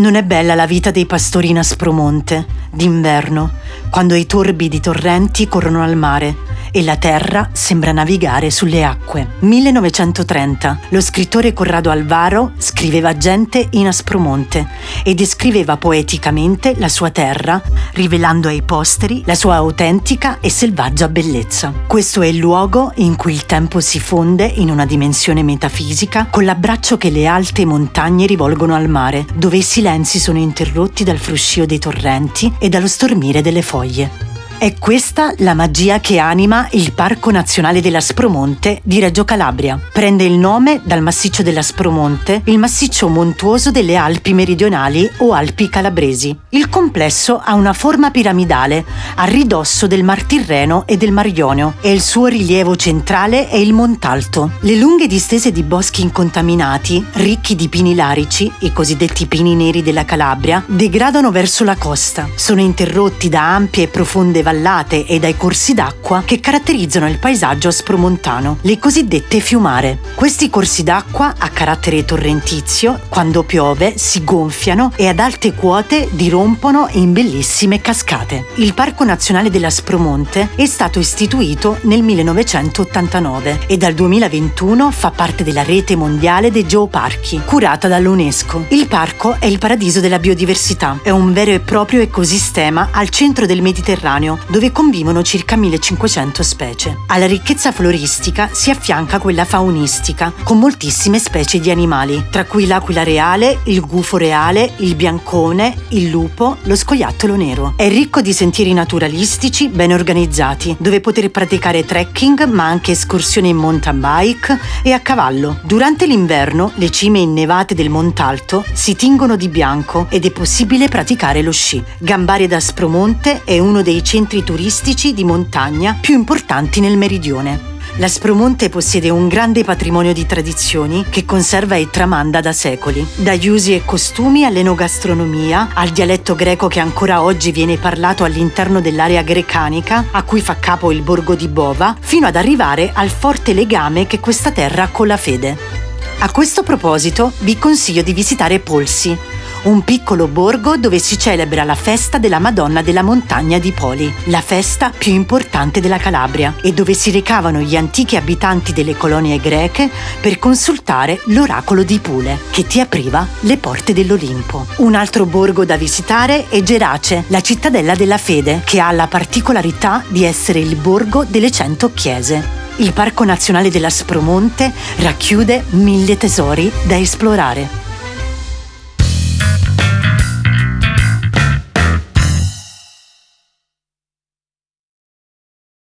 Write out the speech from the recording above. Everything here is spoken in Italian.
Non è bella la vita dei pastori in Aspromonte, d'inverno, quando i torbidi torrenti corrono al mare e la terra sembra navigare sulle acque. 1930. Lo scrittore Corrado Alvaro scriveva Gente in Aspromonte e descriveva poeticamente la sua terra, rivelando ai posteri la sua autentica e selvaggia bellezza. Questo è il luogo in cui il tempo si fonde in una dimensione metafisica con l'abbraccio che le alte montagne rivolgono al mare, dove i silenzi sono interrotti dal fruscio dei torrenti e dallo stormire delle foglie. È questa la magia che anima il Parco Nazionale dell'Aspromonte di Reggio Calabria. Prende il nome dal massiccio dell'Aspromonte, il massiccio montuoso delle Alpi meridionali o Alpi calabresi. Il complesso ha una forma piramidale, a ridosso del Mar Tirreno e del Mar Ionio, e il suo rilievo centrale è il Montalto. Le lunghe distese di boschi incontaminati, ricchi di pini larici, i cosiddetti pini neri della Calabria, degradano verso la costa. Sono interrotti da ampie e profonde vallate e dai corsi d'acqua che caratterizzano il paesaggio aspromontano, le cosiddette fiumare. Questi corsi d'acqua a carattere torrentizio, quando piove, si gonfiano e ad alte quote dirompono in bellissime cascate. Il Parco Nazionale dell'Aspromonte è stato istituito nel 1989 e dal 2021 fa parte della rete mondiale dei geoparchi, curata dall'UNESCO. Il parco è il paradiso della biodiversità, è un vero e proprio ecosistema al centro del Mediterraneo dove convivono circa 1500 specie. Alla ricchezza floristica si affianca quella faunistica, con moltissime specie di animali, tra cui l'aquila reale, il gufo reale, il biancone, il lupo, lo scoiattolo nero. È ricco di sentieri naturalistici ben organizzati, dove poter praticare trekking ma anche escursioni in mountain bike e a cavallo. Durante l'inverno le cime innevate del Montalto si tingono di bianco ed è possibile praticare lo sci. Gambare da Spromonte è uno dei centri centri turistici di montagna più importanti nel meridione. L'Aspromonte possiede un grande patrimonio di tradizioni che conserva e tramanda da secoli, dagli usi e costumi all'enogastronomia, al dialetto greco che ancora oggi viene parlato all'interno dell'area grecanica, a cui fa capo il borgo di Bova, fino ad arrivare al forte legame che questa terra ha con la fede. A questo proposito vi consiglio di visitare Polsi, un piccolo borgo dove si celebra la festa della Madonna della Montagna di Poli, la festa più importante della Calabria, e dove si recavano gli antichi abitanti delle colonie greche per consultare l'oracolo di Pule, che ti apriva le porte dell'Olimpo. Un altro borgo da visitare è Gerace, la cittadella della fede, che ha la particolarità di essere il borgo delle cento chiese. Il Parco Nazionale dell'Aspromonte racchiude mille tesori da esplorare.